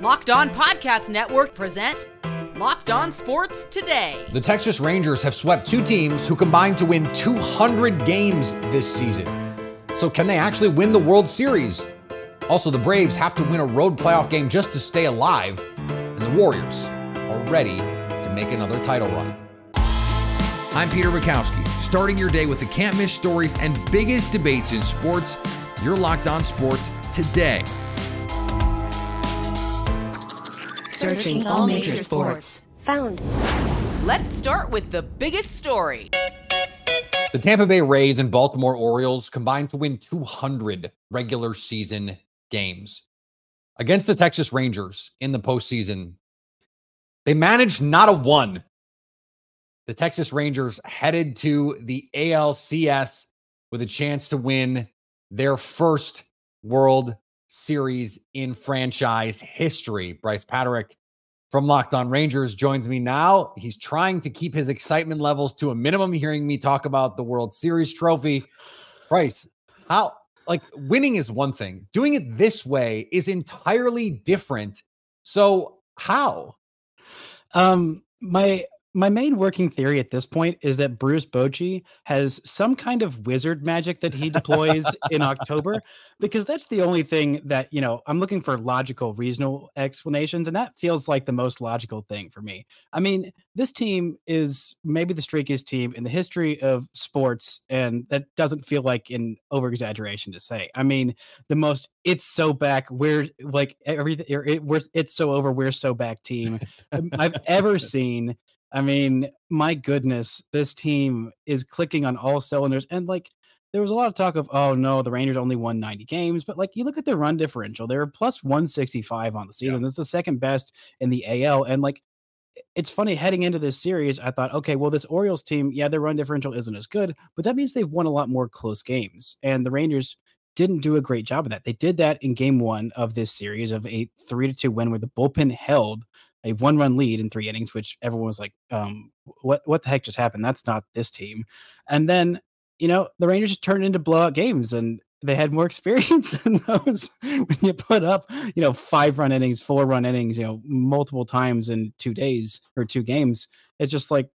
Locked On Podcast Network presents Locked On Sports Today. The Texas Rangers have swept two teams who combined to win 200 games this season. So, can they actually win the World Series? Also, the Braves have to win a road playoff game just to stay alive, and the Warriors are ready to make another title run. I'm Peter Bukowski, starting your day with the can't miss stories and biggest debates in sports. You're locked on sports today. Searching all major sports. Found. Let's start with the biggest story. The Tampa Bay Rays and Baltimore Orioles combined to win 200 regular season games. Against the Texas Rangers in the postseason, they managed not a one. The Texas Rangers headed to the ALCS with a chance to win their first World Series in franchise history. Bryce Paterick from Locked On Rangers joins me now. He's trying to keep his excitement levels to a minimum, hearing me talk about the World Series trophy. Bryce, how like winning is one thing, doing it this way is entirely different. So, how? Um, my my main working theory at this point is that Bruce Bochy has some kind of wizard magic that he deploys in October because that's the only thing that, you know, I'm looking for logical, reasonable explanations and that feels like the most logical thing for me. I mean, this team is maybe the streakiest team in the history of sports and that doesn't feel like an over exaggeration to say. I mean, the most it's so back, we're like everything it, we're it's so over, we're so back team I've ever seen I mean, my goodness, this team is clicking on all cylinders. And like, there was a lot of talk of, oh no, the Rangers only won 90 games. But like, you look at their run differential, they're plus 165 on the season. Yeah. That's the second best in the AL. And like, it's funny heading into this series, I thought, okay, well, this Orioles team, yeah, their run differential isn't as good, but that means they've won a lot more close games. And the Rangers didn't do a great job of that. They did that in game one of this series of a three to two win where the bullpen held a one run lead in three innings, which everyone was like, um, what what the heck just happened? That's not this team. And then, you know, the Rangers just turned into blowout games and they had more experience in those when you put up, you know, five run innings, four run innings, you know, multiple times in two days or two games. It's just like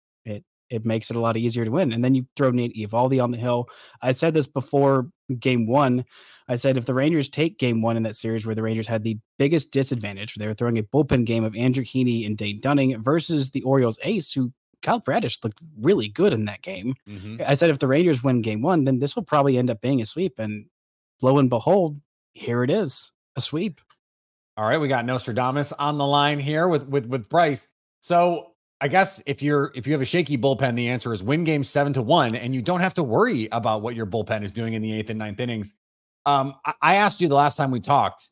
it makes it a lot easier to win. And then you throw Nate Eovaldi on the hill. I said this before game one. I said if the Rangers take game one in that series where the Rangers had the biggest disadvantage, they were throwing a bullpen game of Andrew Heaney and Dane Dunning versus the Orioles ace, who Kyle Bradish looked really good in that game. Mm-hmm. I said if the Rangers win game one, then this will probably end up being a sweep. And lo and behold, here it is, a sweep. All right, we got Nostradamus on the line here with with with Bryce. So I guess if you're if you have a shaky bullpen, the answer is win game seven to one, and you don't have to worry about what your bullpen is doing in the eighth and ninth innings. Um, I, I asked you the last time we talked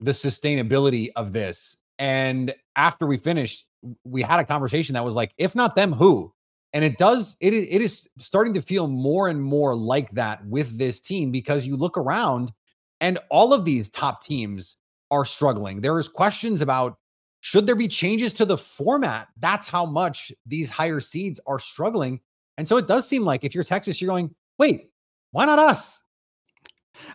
the sustainability of this, and after we finished, we had a conversation that was like, if not them, who? And it does it it is starting to feel more and more like that with this team because you look around and all of these top teams are struggling. There is questions about should there be changes to the format? That's how much these higher seeds are struggling. And so it does seem like if you're Texas, you're going, wait, why not us?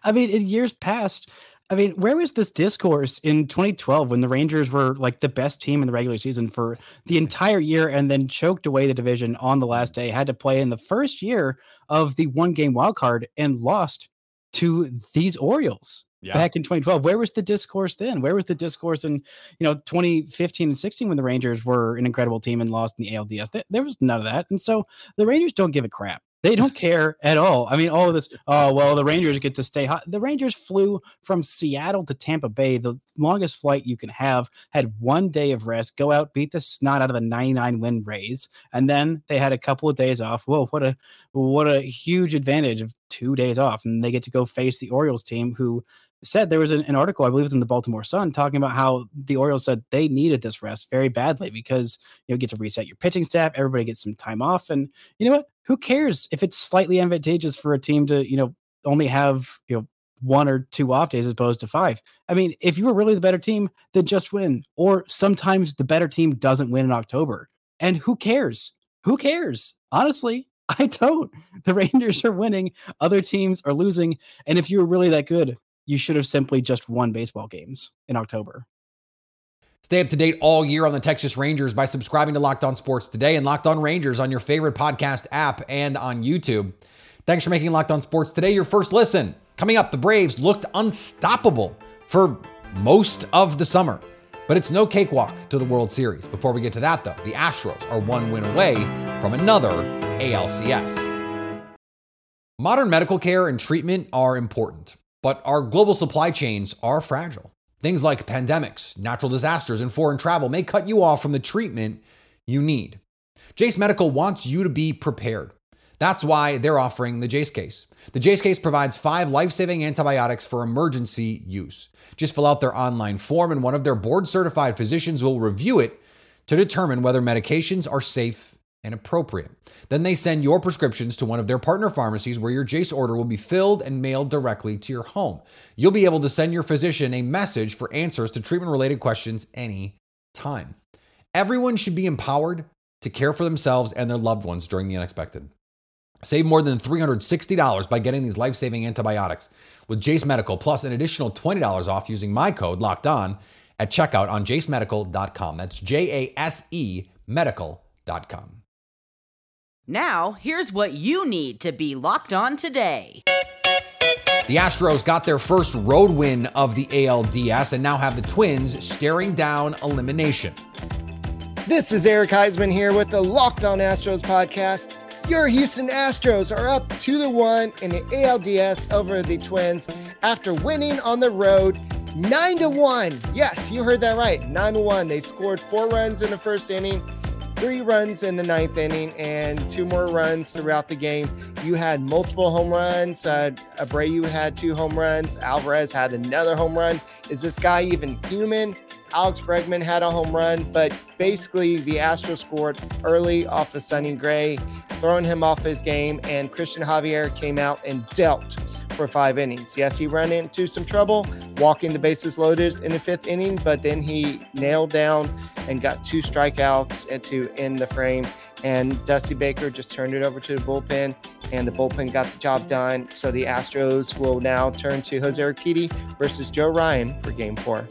I mean, in years past, I mean, where was this discourse in 2012 when the Rangers were like the best team in the regular season for the entire year and then choked away the division on the last day, had to play in the first year of the one game wild card and lost to these Orioles? Yeah. back in 2012. Where was the discourse then? Where was the discourse in, you know, 2015 and 16 when the Rangers were an incredible team and lost in the ALDS? There, there was none of that. And so the Rangers don't give a crap. They don't care at all. I mean, all of this, oh, well, the Rangers get to stay hot. The Rangers flew from Seattle to Tampa Bay, the longest flight you can have, had one day of rest, go out, beat the snot out of the 99 win Rays, and then they had a couple of days off. Whoa, what a what a huge advantage of two days off. And they get to go face the Orioles team who said there was an, an, article, I believe it was in the Baltimore Sun, talking about how the Orioles said they needed this rest very badly because you know get to reset your pitching staff, everybody gets some time off, and you know what? Who cares if it's slightly advantageous for a team to you know only have you know one or two off days as opposed to five. I mean, if you were really the better team, then just win. Or sometimes the better team doesn't win in October, and who cares? Who cares? Honestly, I don't. The Rangers are winning, other teams are losing. And if you were really that good, you should have simply just won baseball games in October. Stay up to date all year on the Texas Rangers by subscribing to Locked On Sports today and Locked On Rangers on your favorite podcast app and on YouTube. Thanks for making Locked On Sports today your first listen. Coming up, the Braves looked unstoppable for most of the summer, but it's no cakewalk to the World Series. Before we get to that, though, the Astros are one win away from another ALCS. Modern medical care and treatment are important, but our global supply chains are fragile. Things like pandemics, natural disasters, and foreign travel may cut you off from the treatment you need. Jase Medical wants you to be prepared. That's why they're offering the Jase case. The Jase case provides five life saving antibiotics for emergency use. Just fill out their online form, and one of their board certified physicians will review it to determine whether medications are safe and appropriate. Then they send your prescriptions to one of their partner pharmacies where your Jase order will be filled and mailed directly to your home. You'll be able to send your physician a message for answers to treatment related questions any time. Everyone should be empowered to care for themselves and their loved ones during the unexpected. Save more than $360 by getting these life saving antibiotics with Jase Medical, plus an additional $20 off using my code locked on at checkout on jasemedical.com. That's J A S E medical.com. Now, here's what you need to be locked on today. The Astros got their first road win of the ALDS and now have the Twins staring down elimination. This is Eric Heisman here with the Locked On Astros podcast. Your Houston Astros are up 2 to 1 in the ALDS over the Twins after winning on the road 9 to 1. Yes, you heard that right. 9 to 1. They scored 4 runs in the first inning three runs in the ninth inning and two more runs throughout the game. You had multiple home runs. Uh, Abreu had two home runs. Alvarez had another home run. Is this guy even human? Alex Bregman had a home run, but basically the Astros scored early off of Sonny Gray, throwing him off his game, and Cristian Javier came out and dealt for five innings. Yes, he ran into some trouble walking the bases loaded in the fifth inning, but then he nailed down and got two strikeouts to end the frame. And Dusty Baker just turned it over to the bullpen, and the bullpen got the job done. So the Astros will now turn to Jose Urquidy versus Joe Ryan for game four.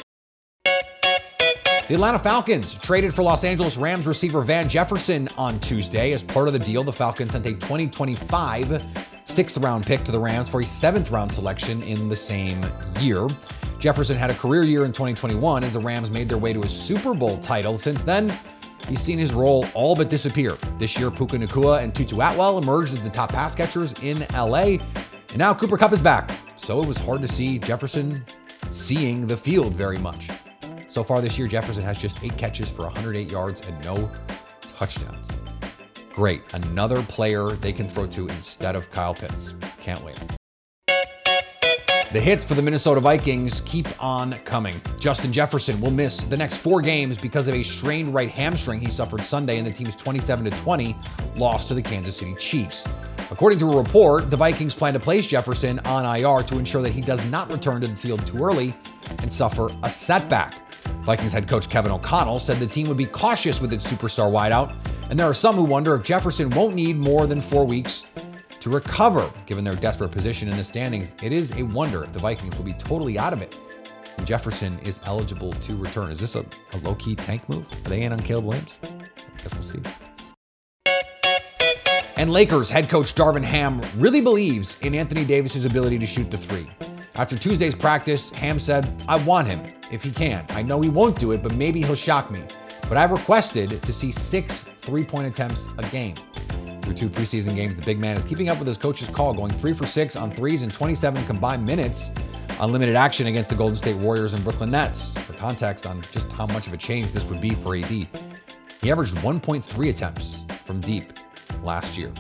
The Atlanta Falcons traded for Los Angeles Rams receiver Van Jefferson on Tuesday. As part of the deal, the Falcons sent a 2025 sixth round pick to the Rams for a seventh round selection in the same year. Jefferson had a career year in 2021 as the Rams made their way to a Super Bowl title. Since then, he's seen his role all but disappear. This year, Puka Nacua and Tutu Atwell emerged as the top pass catchers in LA. And now Cooper Kupp is back. So it was hard to see Jefferson seeing the field very much. So far this year, Jefferson has just eight catches for 108 yards and no touchdowns. Great. Another player they can throw to instead of Kyle Pitts. Can't wait. The hits for the Minnesota Vikings keep on coming. Justin Jefferson will miss the next four games because of a strained right hamstring he suffered Sunday in the team's 27 20 loss to the Kansas City Chiefs. According to a report, the Vikings plan to place Jefferson on IR to ensure that he does not return to the field too early and suffer a setback. Vikings head coach Kevin O'Connell said the team would be cautious with its superstar wideout, and there are some who wonder if Jefferson won't need more than four weeks to recover. Given their desperate position in the standings, it is a wonder if the Vikings will be totally out of it. Jefferson is eligible to return. Is this a, a low key tank move? Are they in on Caleb Williams? I guess we'll see. And Lakers head coach Darvin Ham really believes in Anthony Davis's ability to shoot the three. After Tuesday's practice, Ham said, I want him if he can. I know he won't do it, but maybe he'll shock me. But I've requested to see six three point attempts a game. Through two preseason games, the big man is keeping up with his coach's call, going three for six on threes and 27 combined minutes on limited action against the Golden State Warriors and Brooklyn Nets. For context on just how much of a change this would be for AD, he averaged 1.3 attempts from deep last year.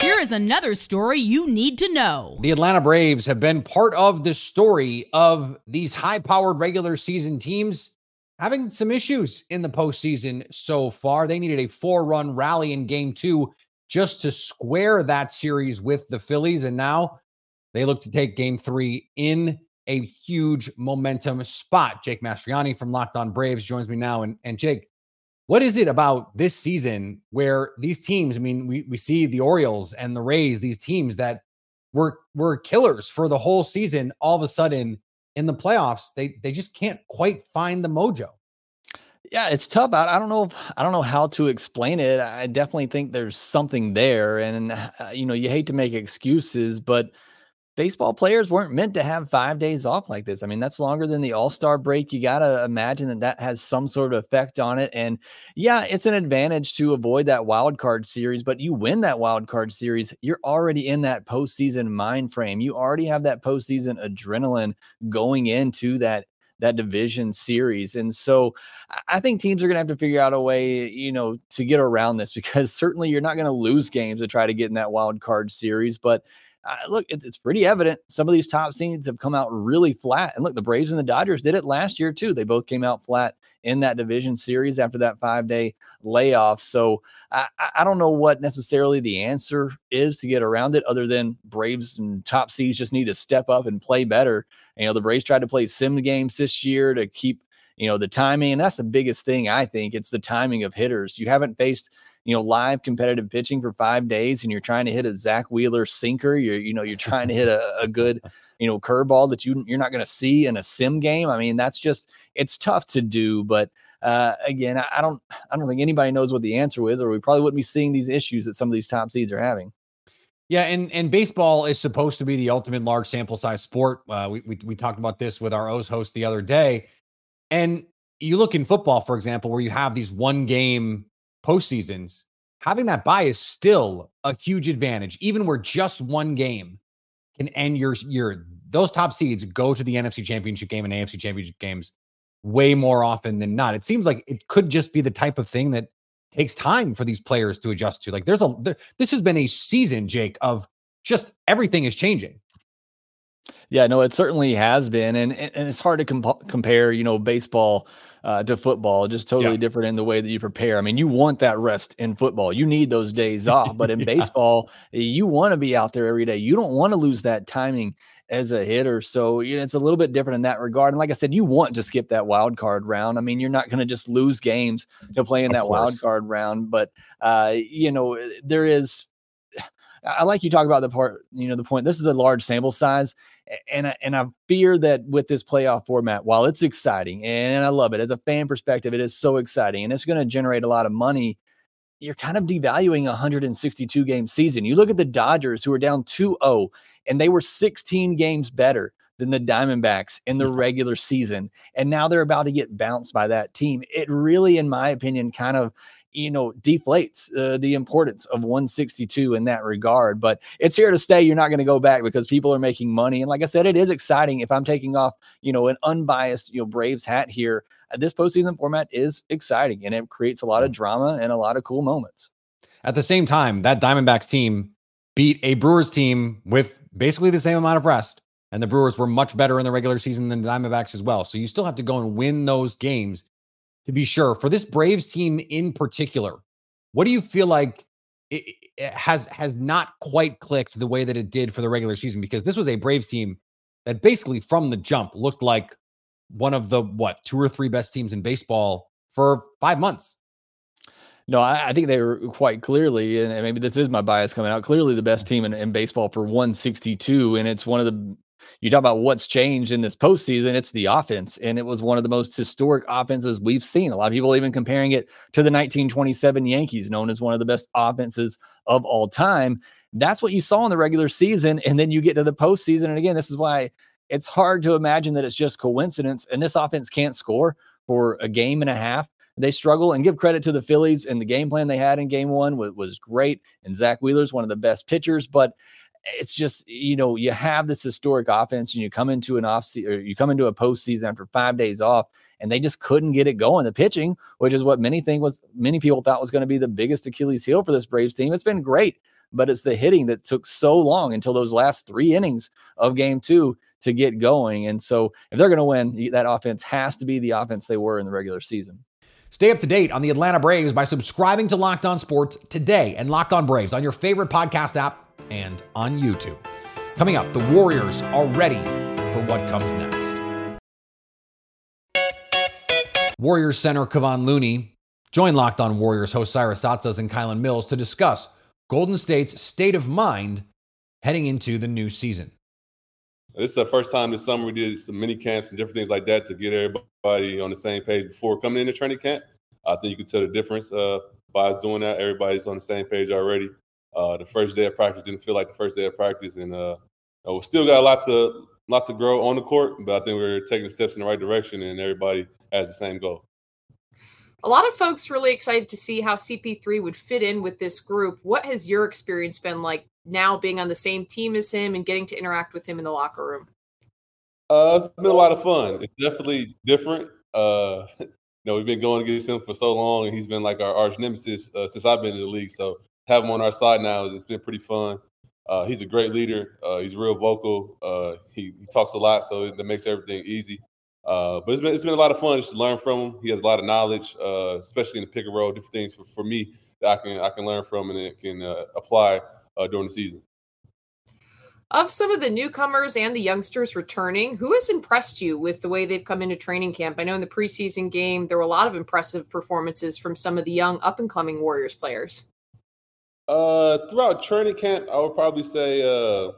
Here is another story you need to know. The Atlanta Braves have been part of the story of these high powered regular season teams having some issues in the postseason so far. They needed a four run rally in game two just to square that series with the Phillies. And now they look to take game three in a huge momentum spot. Jake Mastroianni from Locked On Braves joins me now. And, and Jake, what is it about this season where these teams, I mean, we, we see the Orioles and the Rays, these teams that were were killers for the whole season, all of a sudden in the playoffs, they they just can't quite find the mojo. Yeah, it's tough. I, I don't know. If, I don't know how to explain it. I definitely think there's something there, and uh, you know, you hate to make excuses, but baseball players weren't meant to have five days off like this. I mean, that's longer than the All Star break. You got to imagine that that has some sort of effect on it. And yeah, it's an advantage to avoid that wild card series, but you win that wild card series, you're already in that postseason mind frame. You already have that postseason adrenaline going into that that division series. And so I think teams are going to have to figure out a way, you know, to get around this because certainly you're not going to lose games to try to get in that wild card series, but uh, look, it's, it's pretty evident. Some of these top seeds have come out really flat. And look, the Braves and the Dodgers did it last year too. They both came out flat in that division series after that five day layoff. So I, I don't know what necessarily the answer is to get around it, other than Braves and top seeds just need to step up and play better. You know, the Braves tried to play sim games this year to keep you know the timing and that's the biggest thing i think it's the timing of hitters you haven't faced you know, live competitive pitching for five days and you're trying to hit a Zack Wheeler sinker, you're, you know, you're trying to hit a, a good, you know, curveball that you, you're not going to see in a sim game. I mean, that's just, it's tough to do. But uh, again, I, I don't, I don't think anybody knows what the answer is, or we probably wouldn't be seeing these issues that some of these top seeds are having. Yeah, and and baseball is supposed to be the ultimate large sample size sport. Uh, we, we we talked about this with our O's host the other day, and you look in football, for example, where you have these one game postseasons, having that bye is still a huge advantage, even where just one game can end your your those top seeds go to the NFC championship game and AFC championship games way more often than not. It seems like it could just be the type of thing that takes time for these players to adjust to. Like there's a there, this has been a season, Jake, of just everything is changing. Yeah, no, it certainly has been, and and it's hard to comp- compare, you know, baseball uh, to football. Just totally yeah. different in the way that you prepare. I mean, you want that rest in football. You need those days off, but in yeah. baseball, you want to be out there every day. You don't want to lose that timing as a hitter. So you know, it's a little bit different in that regard. And like I said, you want to skip that wild card round. I mean, you're not going to just lose games to play in that wild card round, but uh, you know, there is I like you talk about the part, you know, the point. This is a large sample size, and I, and I fear that with this playoff format, while it's exciting and I love it as a fan perspective, it is so exciting and it's going to generate a lot of money. You're kind of devaluing a 162 game season. You look at the Dodgers, who are down 2 0, and they were 16 games better than the Diamondbacks in the regular season. And now they're about to get bounced by that team. It really, in my opinion, kind of you know deflates uh, the importance of 162 in that regard but it's here to stay you're not going to go back because people are making money and like i said it is exciting if i'm taking off you know an unbiased you know braves hat here uh, this postseason format is exciting and it creates a lot of drama and a lot of cool moments. At the same time that diamondbacks team beat a brewers team with basically the same amount of rest and the brewers were much better in the regular season than the diamondbacks as well so you still have to go and win those games to be sure. For this Braves team in particular, what do you feel like it, it has has not quite clicked the way that it did for the regular season? Because this was a Braves team that basically from the jump looked like one of the what two or three best teams in baseball for five months. No, I, I, think they were quite clearly, and maybe this is my bias coming out. Clearly, the best mm-hmm. team in, in baseball for 162, and it's one of the you talk about what's changed in this postseason, it's the offense. And it was one of the most historic offenses we've seen. A lot of people even comparing it to the 1927 Yankees, known as one of the best offenses of all time. That's what you saw in the regular season. And then you get to the postseason. And again, this is why it's hard to imagine that it's just coincidence. And this offense can't score for a game and a half. They struggle and give credit to the Phillies and the game plan they had in game one was, great. And Zack Wheeler's one of the best pitchers. But it's just you know you have this historic offense and you come into an off or you come into a postseason after five days off and they just couldn't get it going. The pitching, which is what many think was many people thought was going to be the biggest Achilles heel for this Braves team, it's been great, but it's the hitting that took so long until those last three innings of Game Two to get going. And so if they're going to win, that offense has to be the offense they were in the regular season. Stay up to date on the Atlanta Braves by subscribing to Locked On Sports today and Locked On Braves on your favorite podcast app and on YouTube. Coming up, the Warriors are ready for what comes next. Warriors center Kevon Looney joined Locked On Warriors host Cyrus Saatsaz and Kylan Mills to discuss Golden State's state of mind heading into the new season. this is the first time this summer we did some mini camps and different things like that to get everybody on the same page before coming into training camp. I think you can tell the difference uh, by us doing that. Everybody's on the same page already. Uh, the first day of practice didn't feel like the first day of practice, and uh, we still got a lot to lot to grow on the court. But I think we're taking steps in the right direction, and everybody has the same goal. A lot of folks really excited to see how CP3 would fit in with this group. What has your experience been like now being on the same team as him and getting to interact with him in the locker room? Uh, it's been a lot of fun. It's definitely different. Uh, you know, we've been going against him for so long, and he's been like our arch nemesis uh, since I've been in the league. So have him on our side now, it's been pretty fun. Uh, he's a great leader. Uh, he's real vocal. Uh, he, he talks a lot, so that makes everything easy. Uh, but it's been it's been a lot of fun just to learn from him. He has a lot of knowledge, uh, especially in the pick and roll, different things for, for me that I can I can learn from and it can uh, apply during the season. Of some of the newcomers and the youngsters returning, who has impressed you with the way they've come into training camp? I know in the preseason game there were a lot of impressive performances from some of the young up and coming Warriors players. Uh, throughout training camp, I would probably say uh,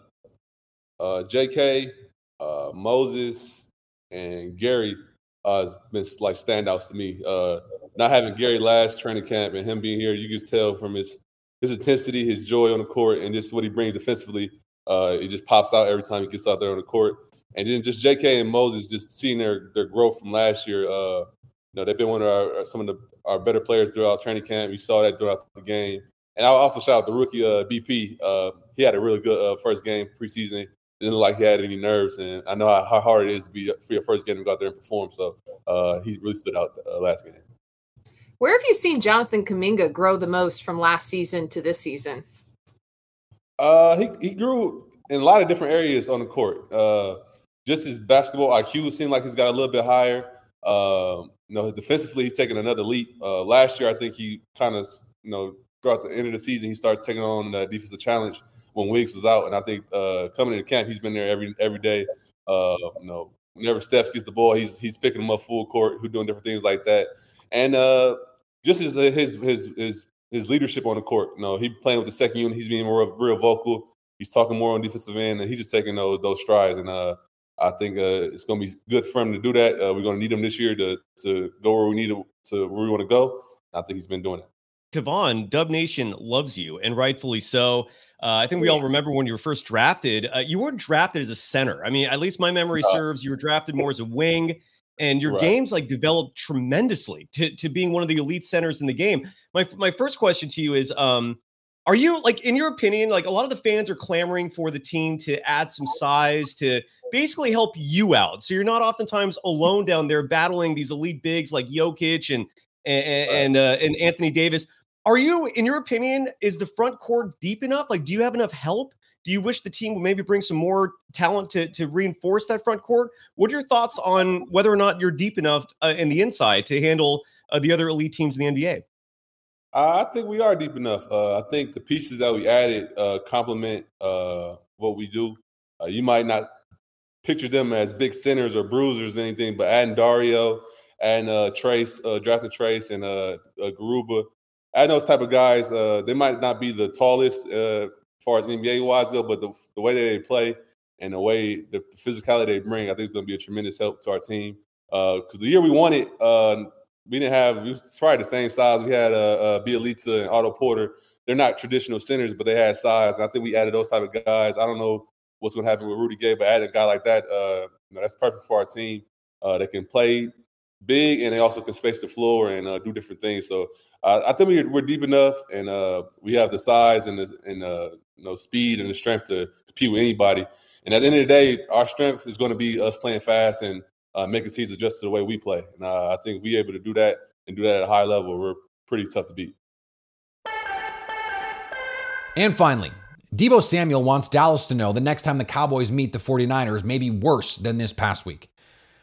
uh, J.K., uh, Moses, and Gary uh, has been like standouts to me. Uh, not having Gary last training camp and him being here, you can tell from his his intensity, his joy on the court, and just what he brings defensively. Uh, it just pops out every time he gets out there on the court. And then just J.K. and Moses, just seeing their their growth from last year. Uh, you know, they've been one of our some of the, our better players throughout training camp. We saw that throughout the game. And I'll also shout out the rookie uh, BP. Uh, he had a really good uh, first game preseason. Didn't look like he had any nerves, and I know how, hard it is to be for your first game to go out there and perform. So uh, he really stood out uh, last game. Where have you seen Jonathan Kuminga grow the most from last season to this season? Uh, he he grew in a lot of different areas on the court. Uh, just his basketball IQ seemed like he's got a little bit higher. Uh, you know, defensively, he's taken another leap. Uh, last year, I think he kind of, you know, throughout the end of the season, he started taking on the defensive challenge when Wiggs was out. And I think uh, coming into camp, he's been there every every day. Uh, you know, whenever Steph gets the ball, he's he's picking him up full court, who doing different things like that. And uh, just his his his his his leadership on the court. You know, he playing with the second unit. He's being more real vocal. He's talking more on defensive end, and he's just taking those those strides. And uh, I think uh, it's going to be good for him to do that. Uh, we're going to need him this year to to go where we need to, to where we want to go. I think he's been doing it. Kevon, Dub Nation loves you, and rightfully so. Uh, I think we all remember when you were first drafted. Uh, you weren't drafted as a center. I mean, at least my memory uh, serves. You were drafted more as a wing, and your right. games like developed tremendously to, to being one of the elite centers in the game. My my first question to you is, um, are you like, in your opinion, like a lot of the fans are clamoring for the team to add some size to basically help you out, so you're not oftentimes alone down there battling these elite bigs like Jokic and and and, uh, and Anthony Davis. Are you, in your opinion, is the front court deep enough? Like, do you have enough help? Do you wish the team would maybe bring some more talent to, to reinforce that front court? What are your thoughts on whether or not you're deep enough uh, in the inside to handle uh, the other elite teams in the NBA? I think we are deep enough. Uh, I think the pieces that we added uh, complement uh, what we do. Uh, you might not picture them as big centers or bruisers or anything, but adding Dario and Trayce, drafting Trayce and Garuba, add those type of guys. Uh, they might not be the tallest uh, as far as NBA wise go, but the, the way that they play and the way the physicality they bring, I think is going to be a tremendous help to our team. Because uh, the year we won it, uh, we didn't have we was probably the same size. We had uh, uh, and Otto Porter. They're not traditional centers, but they had size. And I think we added those type of guys. I don't know what's going to happen with Rudy Gay, but adding a guy like that, uh, you know, that's perfect for our team. Uh, they can play big and they also can space the floor and uh, do different things. So uh, I think we're, we're deep enough, and uh, we have the size and the and uh, you know speed and the strength to compete with anybody. And at the end of the day, our strength is going to be us playing fast and uh, making teams adjust to the way we play. And uh, I think we're able to do that and do that at a high level. We're pretty tough to beat. And finally, Deebo Samuel wants Dallas to know the next time the Cowboys meet the 49ers may be worse than this past week.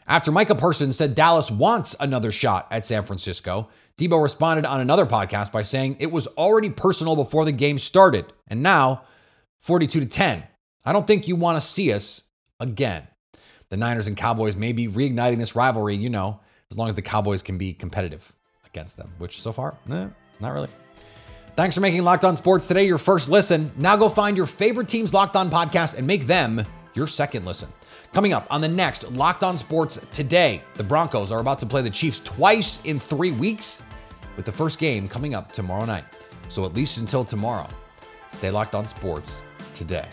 After Micah Parsons said Dallas wants another shot at San Francisco, Deebo responded on another podcast by saying it was already personal before the game started, and now 42 to 10. I don't think you want to see us again. The Niners and Cowboys may be reigniting this rivalry, you know, as long as the Cowboys can be competitive against them, which so far, eh, not really. Thanks for making Locked On Sports today your first listen. Now go find your favorite team's Locked On podcast and make them your second listen. Coming up on the next Locked On Sports today, the Broncos are about to play the Chiefs twice in three weeks, with the first game coming up tomorrow night. So at least until tomorrow, stay locked on sports today.